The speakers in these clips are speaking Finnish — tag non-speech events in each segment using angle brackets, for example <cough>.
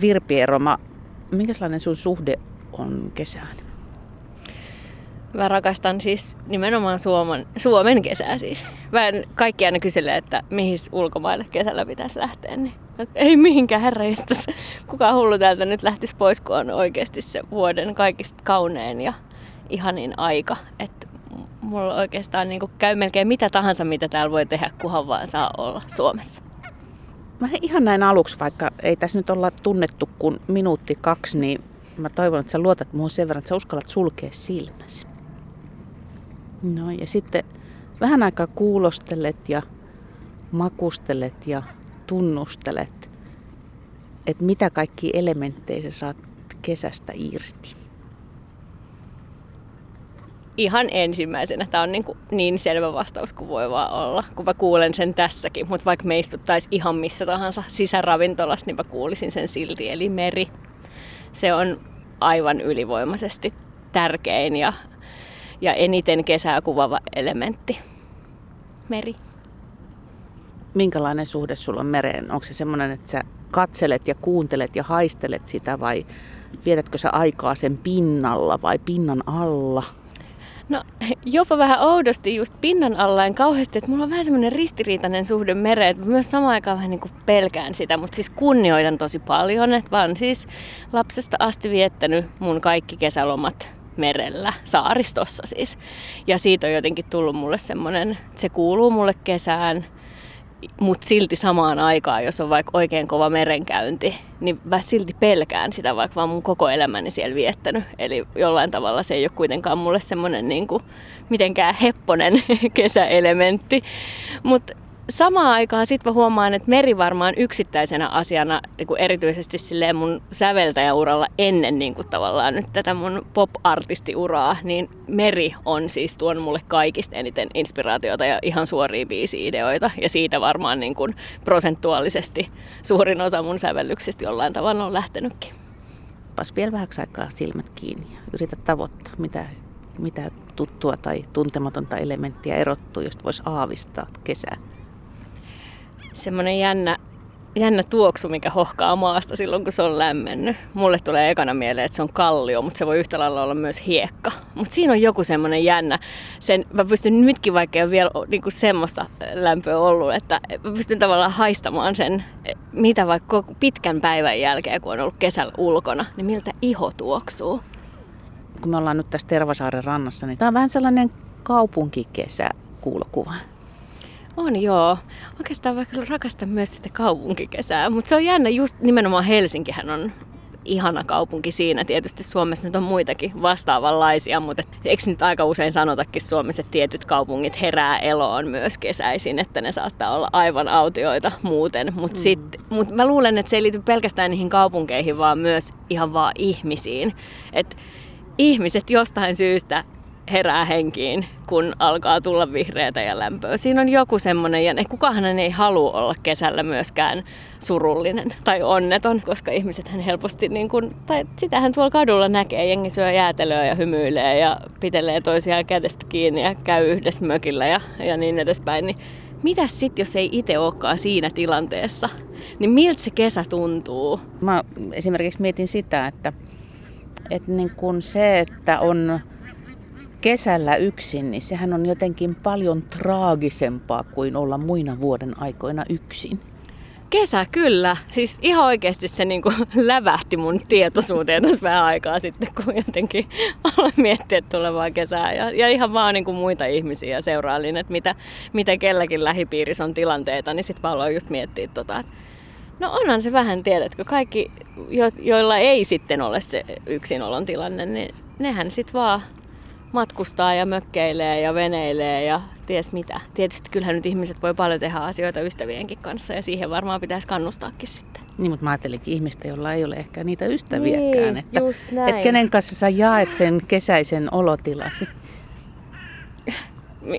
Virpi Eroma, minkälainen sun suhde on kesään? Mä rakastan siis nimenomaan Suomen, Suomen kesää siis. Mä kaikki aina kyselee, että mihin ulkomaille kesällä pitäisi lähteä. Niin ei mihinkään herranjestas. Kuka hullu täältä nyt lähtisi pois, kun on oikeasti se vuoden kaikista kaunein ja ihanin aika. Että mulla oikeastaan niin käy melkein mitä tahansa, mitä täällä voi tehdä, kunhan vaan saa olla Suomessa. Mä ihan näin aluksi, vaikka ei tässä nyt olla tunnettu kuin minuutti kaksi, niin mä toivon, että sä luotat muuhun sen verran, että sä uskallat sulkea silmäsi. No ja sitten vähän aikaa kuulostelet ja makustelet ja tunnustelet, että mitä kaikki elementtejä sä saat kesästä irti. Ihan ensimmäisenä. Tämä on niin, kuin niin selvä vastaus kuin voi vaan olla, kun mä kuulen sen tässäkin. Mutta vaikka me istuttaisiin ihan missä tahansa sisäravintolassa, niin mä kuulisin sen silti. Eli meri. Se on aivan ylivoimaisesti tärkein ja ja eniten kesää kuvaava elementti, meri. Minkälainen suhde sulla on mereen? Onko se semmoinen, että sä katselet ja kuuntelet ja haistelet sitä vai vietätkö sä aikaa sen pinnalla vai pinnan alla? No jopa vähän oudosti just pinnan alla en kauheasti, että mulla on vähän semmoinen ristiriitainen suhde mereen, että myös samaan aikaan vähän niin kuin pelkään sitä, mutta siis kunnioitan tosi paljon, että vaan siis lapsesta asti viettänyt mun kaikki kesälomat merellä, saaristossa siis. Ja siitä on jotenkin tullut mulle semmoinen, se kuuluu mulle kesään, mutta silti samaan aikaan, jos on vaikka oikein kova merenkäynti, niin mä silti pelkään sitä, vaikka vaan mun koko elämäni siellä viettänyt. Eli jollain tavalla se ei ole kuitenkaan mulle semmoinen niin kuin, mitenkään hepponen <laughs> kesäelementti. Mutta samaan aikaan sitten mä huomaan, että meri varmaan yksittäisenä asiana, niin kuin erityisesti silleen mun säveltäjäuralla ennen niin kuin tavallaan nyt tätä mun pop-artistiuraa, niin meri on siis tuon mulle kaikista eniten inspiraatiota ja ihan suoria biisi-ideoita. Ja siitä varmaan niin kuin prosentuaalisesti suurin osa mun sävellyksistä jollain tavalla on lähtenytkin. Pas vielä vähäksi aikaa silmät kiinni ja yritä tavoittaa, mitä, mitä tuttua tai tuntematonta elementtiä erottuu, josta voisi aavistaa kesää semmoinen jännä, jännä tuoksu, mikä hohkaa maasta silloin, kun se on lämmennyt. Mulle tulee ekana mieleen, että se on kallio, mutta se voi yhtä lailla olla myös hiekka. Mutta siinä on joku semmoinen jännä. Sen, mä pystyn nytkin, vaikka ei ole vielä niinku semmoista lämpöä ollut, että mä pystyn tavallaan haistamaan sen, mitä vaikka pitkän päivän jälkeen, kun on ollut kesällä ulkona, niin miltä iho tuoksuu. Kun me ollaan nyt tässä Tervasaaren rannassa, niin tämä on vähän sellainen kaupunkikesä kuulokuva. On joo. Oikeastaan vaikka rakastan myös sitä kaupunkikesää, mutta se on jännä, just nimenomaan Helsinkihän on ihana kaupunki siinä. Tietysti Suomessa nyt on muitakin vastaavanlaisia, mutta eikö nyt aika usein sanotakin Suomessa, että tietyt kaupungit herää eloon myös kesäisin, että ne saattaa olla aivan autioita muuten. Mutta mm. mut mä luulen, että se ei liity pelkästään niihin kaupunkeihin, vaan myös ihan vaan ihmisiin. Et ihmiset jostain syystä herää henkiin, kun alkaa tulla vihreätä ja lämpöä. Siinä on joku semmoinen, ja kukahan ei halua olla kesällä myöskään surullinen tai onneton, koska ihmiset hän helposti, niin kun, tai sitähän tuolla kadulla näkee, jengi syö jäätelöä ja hymyilee ja pitelee toisiaan kädestä kiinni ja käy yhdessä mökillä ja, ja niin edespäin. Niin mitä sitten, jos ei itse olekaan siinä tilanteessa? Niin miltä se kesä tuntuu? Mä esimerkiksi mietin sitä, että, että niin kun se, että on kesällä yksin, niin sehän on jotenkin paljon traagisempaa kuin olla muina vuoden aikoina yksin. Kesä kyllä. Siis ihan oikeasti se niinku <laughs> lävähti mun tietoisuuteen tuossa vähän aikaa sitten, kun jotenkin <laughs> aloin miettiä tulevaa kesää. Ja, ja ihan vaan niinku muita ihmisiä seurailin, että mitä, mitä kelläkin lähipiirissä on tilanteita, niin sitten vaan aloin just miettiä tota, että No onhan se vähän, tiedätkö, kaikki, jo, joilla ei sitten ole se yksinolon tilanne, niin nehän sitten vaan matkustaa ja mökkeilee ja veneilee ja ties mitä. Tietysti kyllähän nyt ihmiset voi paljon tehdä asioita ystävienkin kanssa ja siihen varmaan pitäisi kannustaakin sitten. Niin, mutta mä ajattelinkin ihmistä, jolla ei ole ehkä niitä ystäviäkään. Niin, että, että kenen kanssa sä jaet sen kesäisen olotilasi?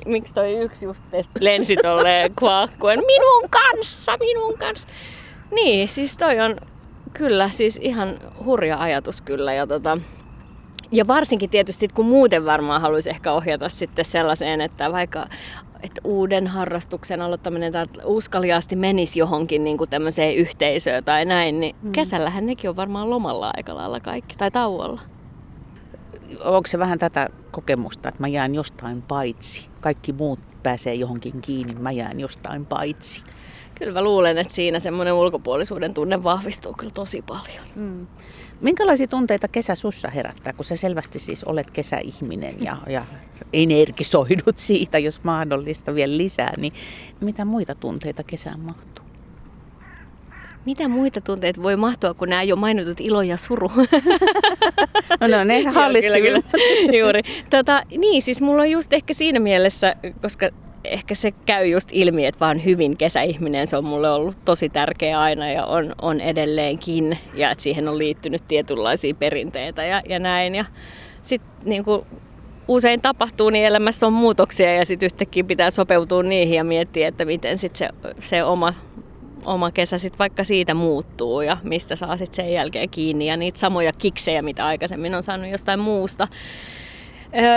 Miksi toi yksi just lensi tolleen <laughs> kuakkuen? Minun kanssa, minun kanssa. Niin, siis toi on kyllä siis ihan hurja ajatus kyllä. Ja tota, Ja varsinkin tietysti, kun muuten varmaan haluaisi ehkä ohjata sitten sellaiseen, että vaikka että uuden harrastuksen aloittaminen tai uskaliaasti menisi johonkin niin kuin tämmöiseen yhteisöön tai näin, niin mm. kesällähän nekin on varmaan lomalla aika lailla kaikki, tai tauolla. Onko se vähän tätä kokemusta, että mä jään jostain paitsi? Kaikki muut pääsee johonkin kiinni, mä jään jostain paitsi. Kyllä mä luulen, että siinä semmoinen ulkopuolisuuden tunne vahvistuu kyllä tosi paljon. Mm. Minkälaisia tunteita kesä sussa herättää, kun sä selvästi siis olet kesäihminen ja, ja energisoidut siitä, jos mahdollista vielä lisää, niin mitä muita tunteita kesään mahtuu? Mitä muita tunteita voi mahtua, kun nämä jo mainitut ilo ja suru? no, <laughs> no ne hallitsivat. Juuri. Tota, niin, siis mulla on just ehkä siinä mielessä, koska ehkä se käy just ilmi, että vaan hyvin kesäihminen, se on mulle ollut tosi tärkeä aina ja on, on edelleenkin. Ja että siihen on liittynyt tietynlaisia perinteitä ja, ja näin. Ja sitten niin kuin usein tapahtuu, niin elämässä on muutoksia ja sitten yhtäkkiä pitää sopeutua niihin ja miettiä, että miten sitten se, se oma, oma kesä sitten vaikka siitä muuttuu ja mistä saa sitten sen jälkeen kiinni ja niitä samoja kiksejä, mitä aikaisemmin on saanut jostain muusta.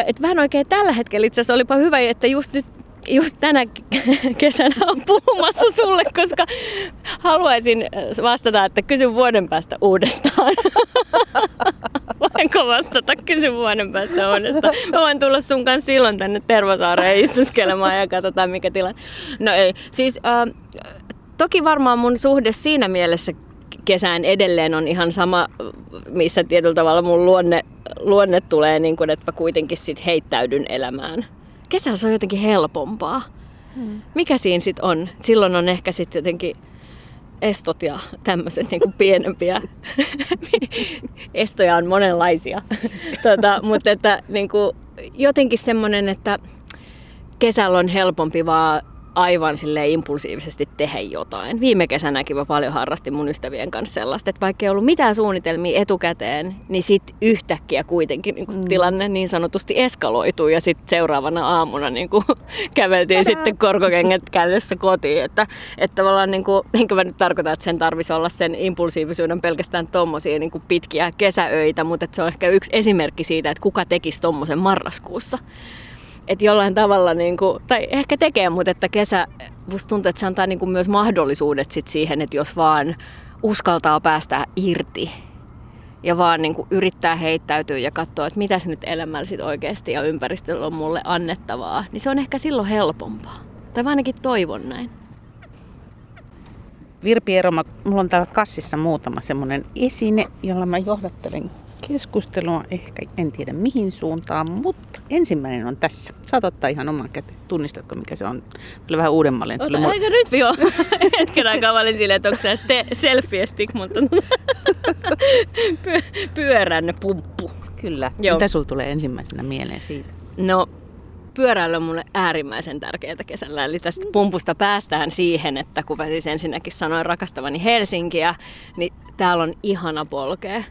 Et vähän oikein tällä hetkellä itse asiassa olipa hyvä, että just nyt just tänä <laughs> kesänä on puhumassa sulle, koska haluaisin vastata, että kysy vuoden päästä uudestaan. <laughs> Voinko vastata, kysy vuoden päästä uudestaan. Mä voin tulla sun kanssa silloin tänne Tervosaareen istuskelemaan ja katsotaan mikä tilanne. No ei, siis äh, toki varmaan mun suhde siinä mielessä kesään edelleen on ihan sama, missä tietyllä tavalla mun luonne, luonne tulee, niin kuin, että mä kuitenkin sit heittäydyn elämään kesällä se on jotenkin helpompaa. Hmm. Mikä siinä sitten on? Silloin on ehkä sitten jotenkin estot ja tämmöiset niin pienempiä. <laughs> Estoja on monenlaisia. <laughs> tota, mutta että niin kuin, jotenkin semmoinen, että kesällä on helpompi vaan aivan sille impulsiivisesti tehdä jotain. Viime kesänäkin mä paljon harrastin mun ystävien kanssa sellaista, että vaikka ei ollut mitään suunnitelmia etukäteen, niin sit yhtäkkiä kuitenkin niin kuin mm. tilanne niin sanotusti eskaloituu ja sitten seuraavana aamuna niin kuin <laughs> käveltiin Tadaa. sitten korkokengät kädessä kotiin. Että, että tavallaan, niin kuin, enkä mä nyt tarkoita, että sen tarvisi olla sen impulsiivisuuden pelkästään tommosia niin kuin pitkiä kesäöitä, mutta että se on ehkä yksi esimerkki siitä, että kuka tekisi tommosen marraskuussa että jollain tavalla, niin kuin, tai ehkä tekee, mutta että kesä, musta tuntuu, että se antaa niin kuin myös mahdollisuudet sit siihen, että jos vaan uskaltaa päästä irti ja vaan niin kuin yrittää heittäytyä ja katsoa, että mitä se nyt elämällä sit oikeasti ja ympäristöllä on mulle annettavaa, niin se on ehkä silloin helpompaa. Tai ainakin toivon näin. Virpi Eroma, mulla on täällä kassissa muutama semmoinen esine, jolla mä johdattelen keskustelua, ehkä en tiedä mihin suuntaan, mutta ensimmäinen on tässä. Saat ottaa ihan oman käteen. Tunnistatko mikä se on? Kyllä vähän uudemmalle. Ota, mulla... Eikö nyt jo? <laughs> Hetken aikaa mä olin silleen, että onko se selfie stick, mutta <laughs> Py- pyöränne pumppu. Kyllä. Joo. Mitä sulla tulee ensimmäisenä mieleen siitä? No pyöräily on mulle äärimmäisen tärkeää kesällä. Eli tästä pumpusta päästään siihen, että kun mä siis ensinnäkin sanoin rakastavani Helsinkiä, niin täällä on ihana polkea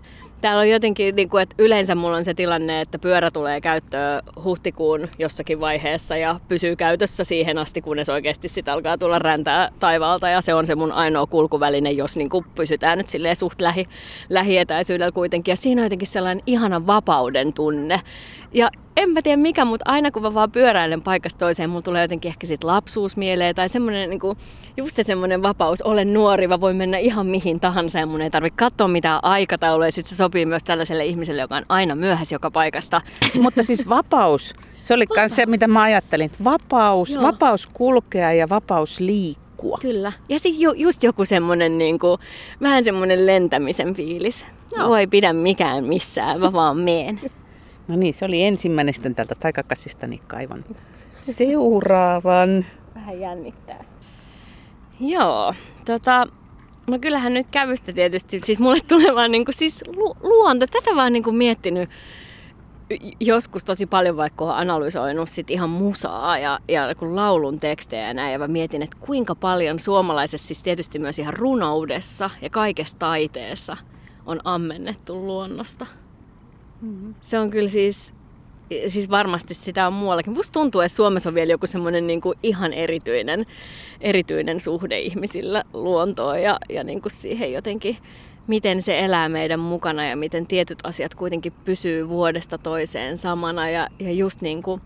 täällä on jotenkin, niin kuin, että yleensä mulla on se tilanne, että pyörä tulee käyttöön huhtikuun jossakin vaiheessa ja pysyy käytössä siihen asti, kunnes oikeasti sit alkaa tulla räntää taivaalta ja se on se mun ainoa kulkuväline, jos niin kuin pysytään nyt silleen suht lähi, lähietäisyydellä kuitenkin. Ja siinä on jotenkin sellainen ihana vapauden tunne. Ja en mä tiedä mikä, mutta aina kun mä vaan pyöräilen paikasta toiseen, mulla tulee jotenkin ehkä sit lapsuus mieleen tai semmoinen niin kuin, just se semmoinen vapaus, olen nuori, mä voin mennä ihan mihin tahansa ja mun ei tarvitse katsoa mitään aikataulua ja sit se sopii myös tällaiselle ihmiselle, joka on aina myöhässä joka paikasta. <laughs> mutta siis vapaus, se oli myös se, mitä mä ajattelin. Vapaus, Joo. vapaus kulkea ja vapaus liikkua. Kyllä. Ja sitten ju, just joku semmoinen niin kuin, vähän semmoinen lentämisen fiilis. Joo. Voi pidä mikään missään, mä vaan meen. <laughs> No niin, se oli ensimmäinen sitten tältä taikakassistani kaivan seuraavan. Vähän jännittää. Joo, tota, no kyllähän nyt kävystä tietysti, siis mulle tulee vaan niinku, siis lu- luonto, tätä vaan niinku miettinyt joskus tosi paljon, vaikka olen analysoinut sit ihan musaa ja, ja kun laulun tekstejä ja näin, ja mä mietin, että kuinka paljon suomalaisessa, siis tietysti myös ihan runoudessa ja kaikessa taiteessa on ammennettu luonnosta. Se on kyllä siis, siis varmasti sitä on muuallakin. Musta tuntuu, että Suomessa on vielä joku semmoinen niin kuin ihan erityinen, erityinen suhde ihmisillä luontoon ja, ja niin kuin siihen jotenkin miten se elää meidän mukana ja miten tietyt asiat kuitenkin pysyy vuodesta toiseen samana. Ja, ja just niin kuin,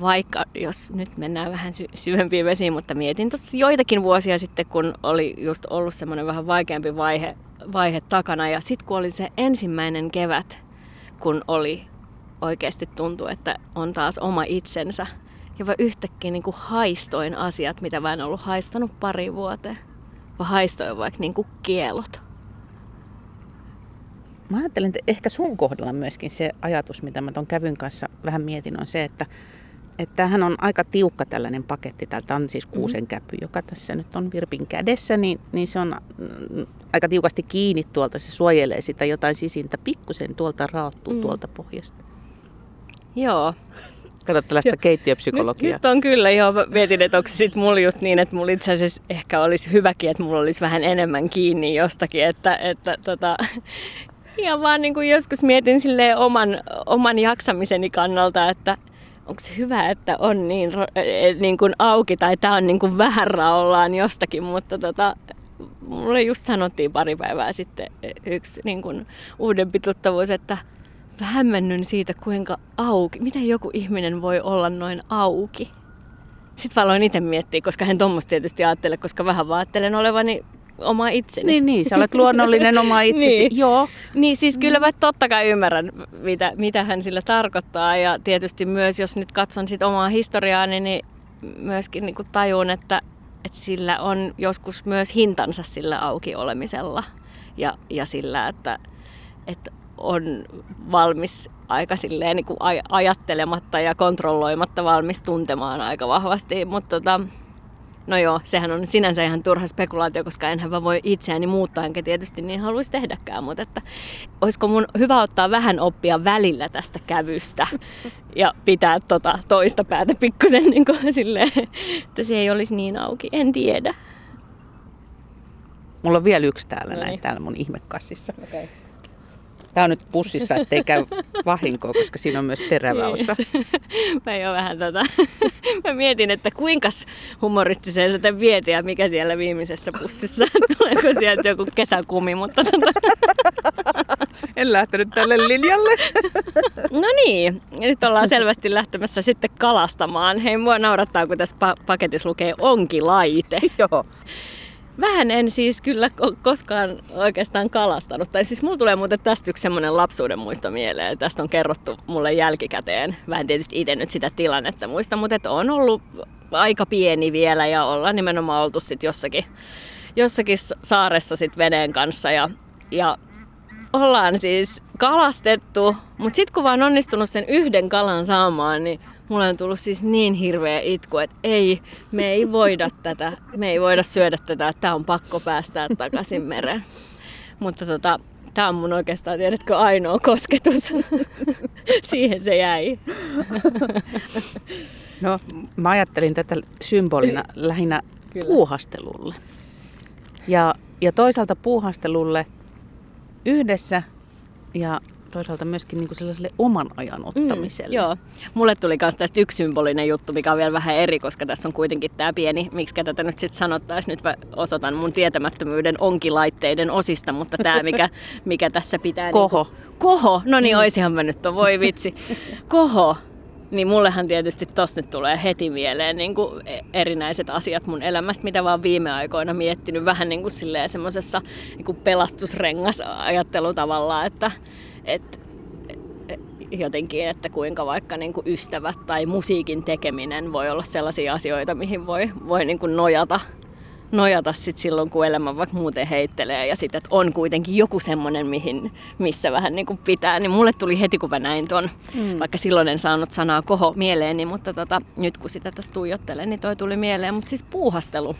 vaikka, jos nyt mennään vähän sy- syvempiin vesiin, mutta mietin tuossa joitakin vuosia sitten, kun oli just ollut semmoinen vähän vaikeampi vaihe, vaihe takana. Ja sitten kun oli se ensimmäinen kevät, kun oli oikeasti tuntuu, että on taas oma itsensä. Ja vaan yhtäkkiä niin kuin haistoin asiat, mitä mä en ollut haistanut pari vuoteen. Vaan haistoin vaikka niin kuin kielot. Mä ajattelen, että ehkä sun kohdalla myöskin se ajatus, mitä mä ton kävyn kanssa vähän mietin, on se, että että tämähän on aika tiukka tällainen paketti. Täältä on siis kuusen mm-hmm. käpy, joka tässä nyt on Virpin kädessä, niin, niin se on mm, aika tiukasti kiinni tuolta. Se suojelee sitä jotain sisintä. Pikkusen tuolta raottuu mm. tuolta pohjasta. Joo. Kato tällaista keittiöpsykologiaa. Nyt, nyt on kyllä, joo. Mietin, että onko se sitten mulla just niin, että mulla itse asiassa ehkä olisi hyväkin, että mulla olisi vähän enemmän kiinni jostakin, että, että tota, <laughs> ja vaan niin kuin joskus mietin silleen oman, oman jaksamiseni kannalta, että, onko se hyvä, että on niin, e, niin kuin auki tai tämä on niin kuin vähän raollaan jostakin, mutta tota, mulle just sanottiin pari päivää sitten yksi niin kuin uudempi tuttavuus, että hämmennyn siitä, kuinka auki, miten joku ihminen voi olla noin auki. Sitten aloin itse miettiä, koska hän tuommoista tietysti ajattele, koska vähän ajattelen olevani oma itseni. Niin, niin, sä olet luonnollinen <laughs> oma itsesi. niin. Joo. Niin, siis kyllä mä totta kai ymmärrän, mitä, mitä hän sillä tarkoittaa. Ja tietysti myös, jos nyt katson sit omaa historiaani, niin myöskin niin kuin tajun, että, että sillä on joskus myös hintansa sillä auki olemisella. Ja, ja sillä, että, että on valmis aika silleen niin kuin ajattelematta ja kontrolloimatta valmis tuntemaan aika vahvasti. Mutta tota, No joo, sehän on sinänsä ihan turha spekulaatio, koska enhän mä voi itseäni muuttaa, enkä tietysti niin haluaisi tehdäkään, mutta että olisiko mun hyvä ottaa vähän oppia välillä tästä kävystä <laughs> ja pitää tota toista päätä pikkusen niin kuin silleen, että se ei olisi niin auki, en tiedä. Mulla on vielä yksi täällä no niin. näin, täällä mun ihmekassissa. Okay. Tämä on nyt pussissa, ettei käy vahinkoa, koska siinä on myös teräväossa. Yes. <laughs> Mä jo vähän tota, <laughs> mä mietin, että kuinka humoristiseen sä tämän vietin ja mikä siellä viimeisessä pussissa. <laughs> Tuleeko sieltä joku kesäkumi, mutta tota... En lähtenyt tälle linjalle. no niin, nyt ollaan selvästi lähtemässä sitten kalastamaan. Hei, mua naurattaa, kun tässä pa- paketissa lukee onkilaite. Joo. Vähän en siis kyllä koskaan oikeastaan kalastanut. Tai siis mulla tulee muuten tästä yksi semmoinen lapsuuden muisto mieleen. Tästä on kerrottu mulle jälkikäteen. Vähän tietysti itse nyt sitä tilannetta muista, mutta että on ollut aika pieni vielä ja ollaan nimenomaan oltu sitten jossakin, jossakin saaressa sit veneen kanssa. Ja, ja ollaan siis kalastettu, mutta sitten kun vaan onnistunut sen yhden kalan saamaan, niin mulle on tullut siis niin hirveä itku, että ei, me ei voida tätä, me ei voida syödä tätä, että on pakko päästää takaisin mereen. Mutta tota, tämä on mun oikeastaan, tiedätkö, ainoa kosketus. <laughs> Siihen se jäi. No, mä ajattelin tätä symbolina lähinnä Kyllä. puuhastelulle. Ja, ja toisaalta puuhastelulle yhdessä ja toisaalta myöskin niin kuin sellaiselle oman ajan mm, ottamiselle. Mm, joo. Mulle tuli myös tästä yksi symbolinen juttu, mikä on vielä vähän eri, koska tässä on kuitenkin tämä pieni, miksi tätä nyt sitten sanottaisiin, nyt osoitan mun tietämättömyyden onkilaitteiden osista, mutta tämä, mikä, <laughs> mikä tässä pitää... Koho. Niin kuin, koho, no niin, mm. oisihan mä nyt, voi vitsi. <laughs> Koho, niin mullehan tietysti tos nyt tulee heti mieleen niin kuin erinäiset asiat mun elämästä, mitä vaan viime aikoina miettinyt vähän niin kuin semmoisessa niin pelastusrengas ajattelutavalla, että, että jotenkin, että kuinka vaikka niin kuin ystävät tai musiikin tekeminen voi olla sellaisia asioita, mihin voi, voi niin kuin nojata, nojata sit silloin, kun elämä vaikka muuten heittelee ja sitten, että on kuitenkin joku semmoinen, mihin, missä vähän niin kuin pitää. Niin mulle tuli heti, kun mä näin ton, mm. vaikka silloin en saanut sanaa koho mieleeni, mutta tota, nyt kun sitä tässä tuijottelen, niin toi tuli mieleen. Mutta siis puuhastelu.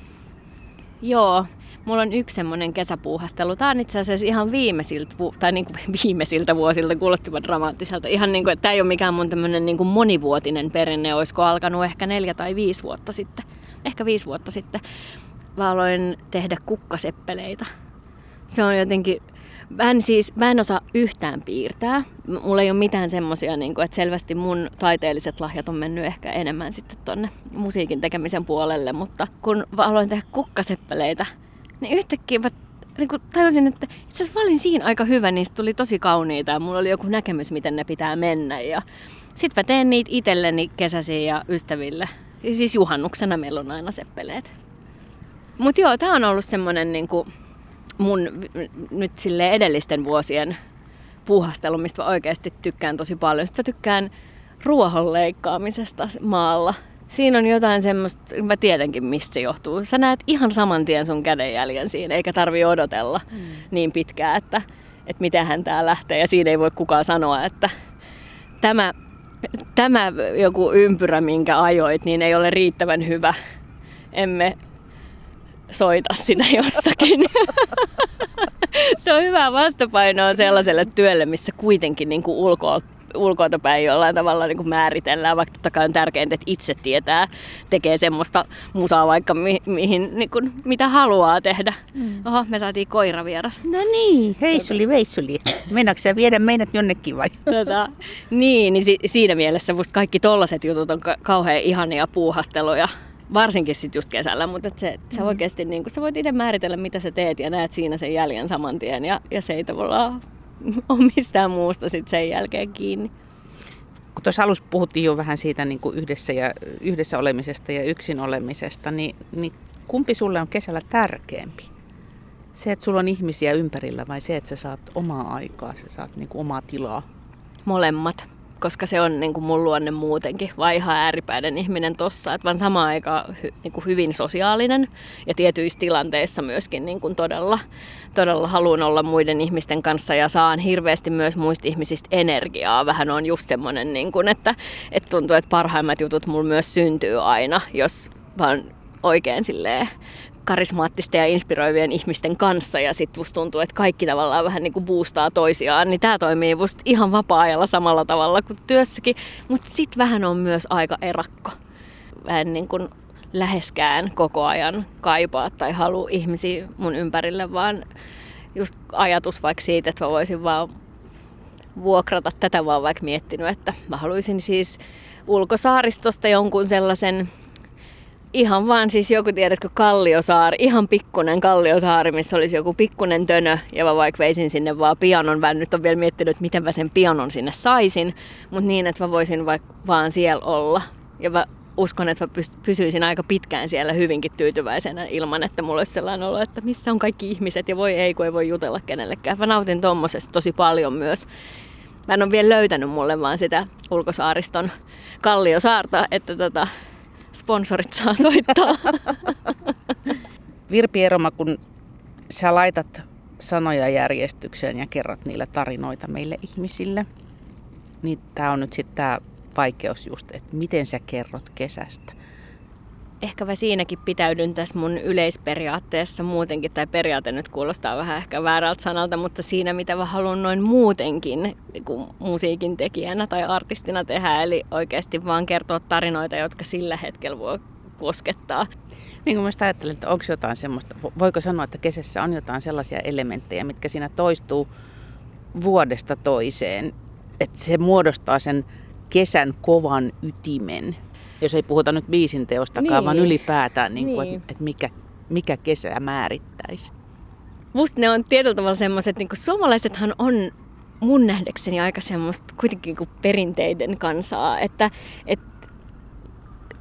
Joo, Mulla on yksi semmoinen kesäpuuhastelu. Tämä on itse asiassa ihan viimeisiltä, tai niin kuin viimeisiltä vuosilta, kuulostivat dramaattiselta. Ihan niin kuin, että tämä ei ole mikään mun tämmöinen niin kuin monivuotinen perinne, olisiko alkanut ehkä neljä tai viisi vuotta sitten. Ehkä viisi vuotta sitten. Mä aloin tehdä kukkaseppeleitä. Se on jotenkin, Mä en siis, mä en osaa yhtään piirtää. Mulla ei ole mitään semmosia, niin että selvästi mun taiteelliset lahjat on mennyt ehkä enemmän sitten tonne musiikin tekemisen puolelle, mutta kun aloin tehdä kukkaseppeleitä, niin yhtäkkiä mä niin kuin tajusin, että itse asiassa valin siinä aika hyvä, niistä tuli tosi kauniita ja mulla oli joku näkemys, miten ne pitää mennä. Ja sitten mä teen niitä itselleni kesäisiä ja ystäville. Ja siis juhannuksena meillä on aina seppeleet. Mutta joo, tää on ollut semmonen niin mun nyt sille edellisten vuosien puuhastelu, mistä mä oikeasti tykkään tosi paljon. Sitten mä tykkään ruohon leikkaamisesta maalla. Siinä on jotain semmoista, mä tiedänkin mistä se johtuu. Sä näet ihan saman tien sun kädenjäljen siinä, eikä tarvi odotella mm. niin pitkään, että, että miten hän tää lähtee. Ja siinä ei voi kukaan sanoa, että tämä, tämä joku ympyrä, minkä ajoit, niin ei ole riittävän hyvä. Emme soita sitä <laughs> jossakin. se on hyvä vastapainoa sellaiselle työlle, missä kuitenkin niin kuin ulkoa ulkoilta päin jollain tavalla niin kuin määritellään, vaikka totta kai on tärkeintä, että itse tietää, tekee semmoista musaa vaikka mi- mihin, niin kuin, mitä haluaa tehdä. Mm. Oho, me saatiin koira vieras. No niin, heissuli veissuli. Mennäänkö sä viedä meidät jonnekin vai? Tota, niin, niin si- siinä mielessä musta kaikki tollaset jutut on ka- kauhean ihania puuhasteluja varsinkin sit just kesällä, mutta et se, mm. sä oikeasti niin sä voit itse määritellä, mitä sä teet ja näet siinä sen jäljen saman tien ja, ja se ei tavallaan <laughs> ole mistään muusta sit sen jälkeen kiinni. Kun tuossa alussa puhuttiin jo vähän siitä niin kuin yhdessä, ja, yhdessä olemisesta ja yksin olemisesta, niin, niin kumpi sulle on kesällä tärkeämpi? Se, että sulla on ihmisiä ympärillä vai se, että sä saat omaa aikaa, sä saat niin kuin omaa tilaa? Molemmat koska se on niin kuin mun luonne muutenkin, vai ihan ääripäinen ihminen tossa, että vaan samaan aikaan hy, niin kuin hyvin sosiaalinen ja tietyissä tilanteissa myöskin niin kuin todella, todella haluan olla muiden ihmisten kanssa ja saan hirveästi myös muista ihmisistä energiaa. Vähän on just semmoinen, niin kuin, että, että tuntuu, että parhaimmat jutut mulla myös syntyy aina, jos vaan oikein silleen karismaattisten ja inspiroivien ihmisten kanssa ja sitten musta tuntuu, että kaikki tavallaan vähän niin kuin boostaa toisiaan, niin tämä toimii musta ihan vapaa-ajalla samalla tavalla kuin työssäkin, mutta sitten vähän on myös aika erakko. Vähän niin kuin läheskään koko ajan kaipaa tai halua ihmisiä mun ympärille, vaan just ajatus vaikka siitä, että mä voisin vaan vuokrata tätä vaan vaikka miettinyt, että mä haluaisin siis ulkosaaristosta jonkun sellaisen Ihan vaan siis joku, tiedätkö, Kalliosaari, ihan pikkunen Kalliosaari, missä olisi joku pikkunen tönö, ja mä vaikka veisin sinne vaan pianon. Mä nyt on vielä miettinyt, miten mä sen pianon sinne saisin, mutta niin, että mä voisin vaikka vaan siellä olla. Ja mä uskon, että mä pysyisin aika pitkään siellä hyvinkin tyytyväisenä ilman, että mulla olisi sellainen olo, että missä on kaikki ihmiset ja voi ei, kun ei voi jutella kenellekään. Mä nautin tommosesta tosi paljon myös. Mä en ole vielä löytänyt mulle vaan sitä ulkosaariston kalliosaarta, että tota, sponsorit saa soittaa. <laughs> Virpi Eroma, kun sä laitat sanoja järjestykseen ja kerrot niillä tarinoita meille ihmisille, niin tämä on nyt sitten tämä vaikeus just, että miten sä kerrot kesästä ehkä mä siinäkin pitäydyn tässä mun yleisperiaatteessa muutenkin, tai periaate nyt kuulostaa vähän ehkä väärältä sanalta, mutta siinä mitä mä haluan noin muutenkin kuin musiikin tekijänä tai artistina tehdä, eli oikeasti vaan kertoa tarinoita, jotka sillä hetkellä voi koskettaa. Niin kuin mä ajattelen, että onko jotain semmoista, voiko sanoa, että kesässä on jotain sellaisia elementtejä, mitkä siinä toistuu vuodesta toiseen, että se muodostaa sen kesän kovan ytimen, jos ei puhuta nyt biisin teostakaan, niin. vaan ylipäätään, niin kuin, niin. että, että mikä, mikä kesä määrittäisi. Musta ne on tietyllä tavalla semmoiset, niin suomalaisethan on mun nähdäkseni aika semmoista kuitenkin niin perinteiden kansaa, että, että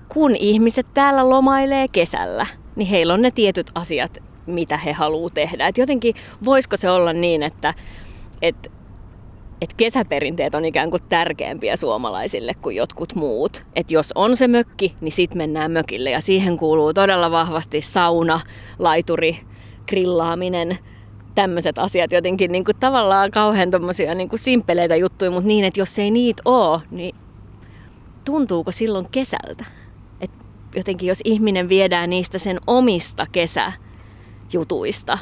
kun ihmiset täällä lomailee kesällä, niin heillä on ne tietyt asiat, mitä he haluaa tehdä. Et jotenkin voisiko se olla niin, että, että että kesäperinteet on ikään kuin tärkeämpiä suomalaisille kuin jotkut muut. Että jos on se mökki, niin sit mennään mökille ja siihen kuuluu todella vahvasti sauna, laituri, grillaaminen, tämmöiset asiat jotenkin niin kuin tavallaan kauhean tommosia niin kuin simpeleitä juttuja, mutta niin, että jos ei niitä ole, niin tuntuuko silloin kesältä? Et jotenkin jos ihminen viedään niistä sen omista kesäjutuista,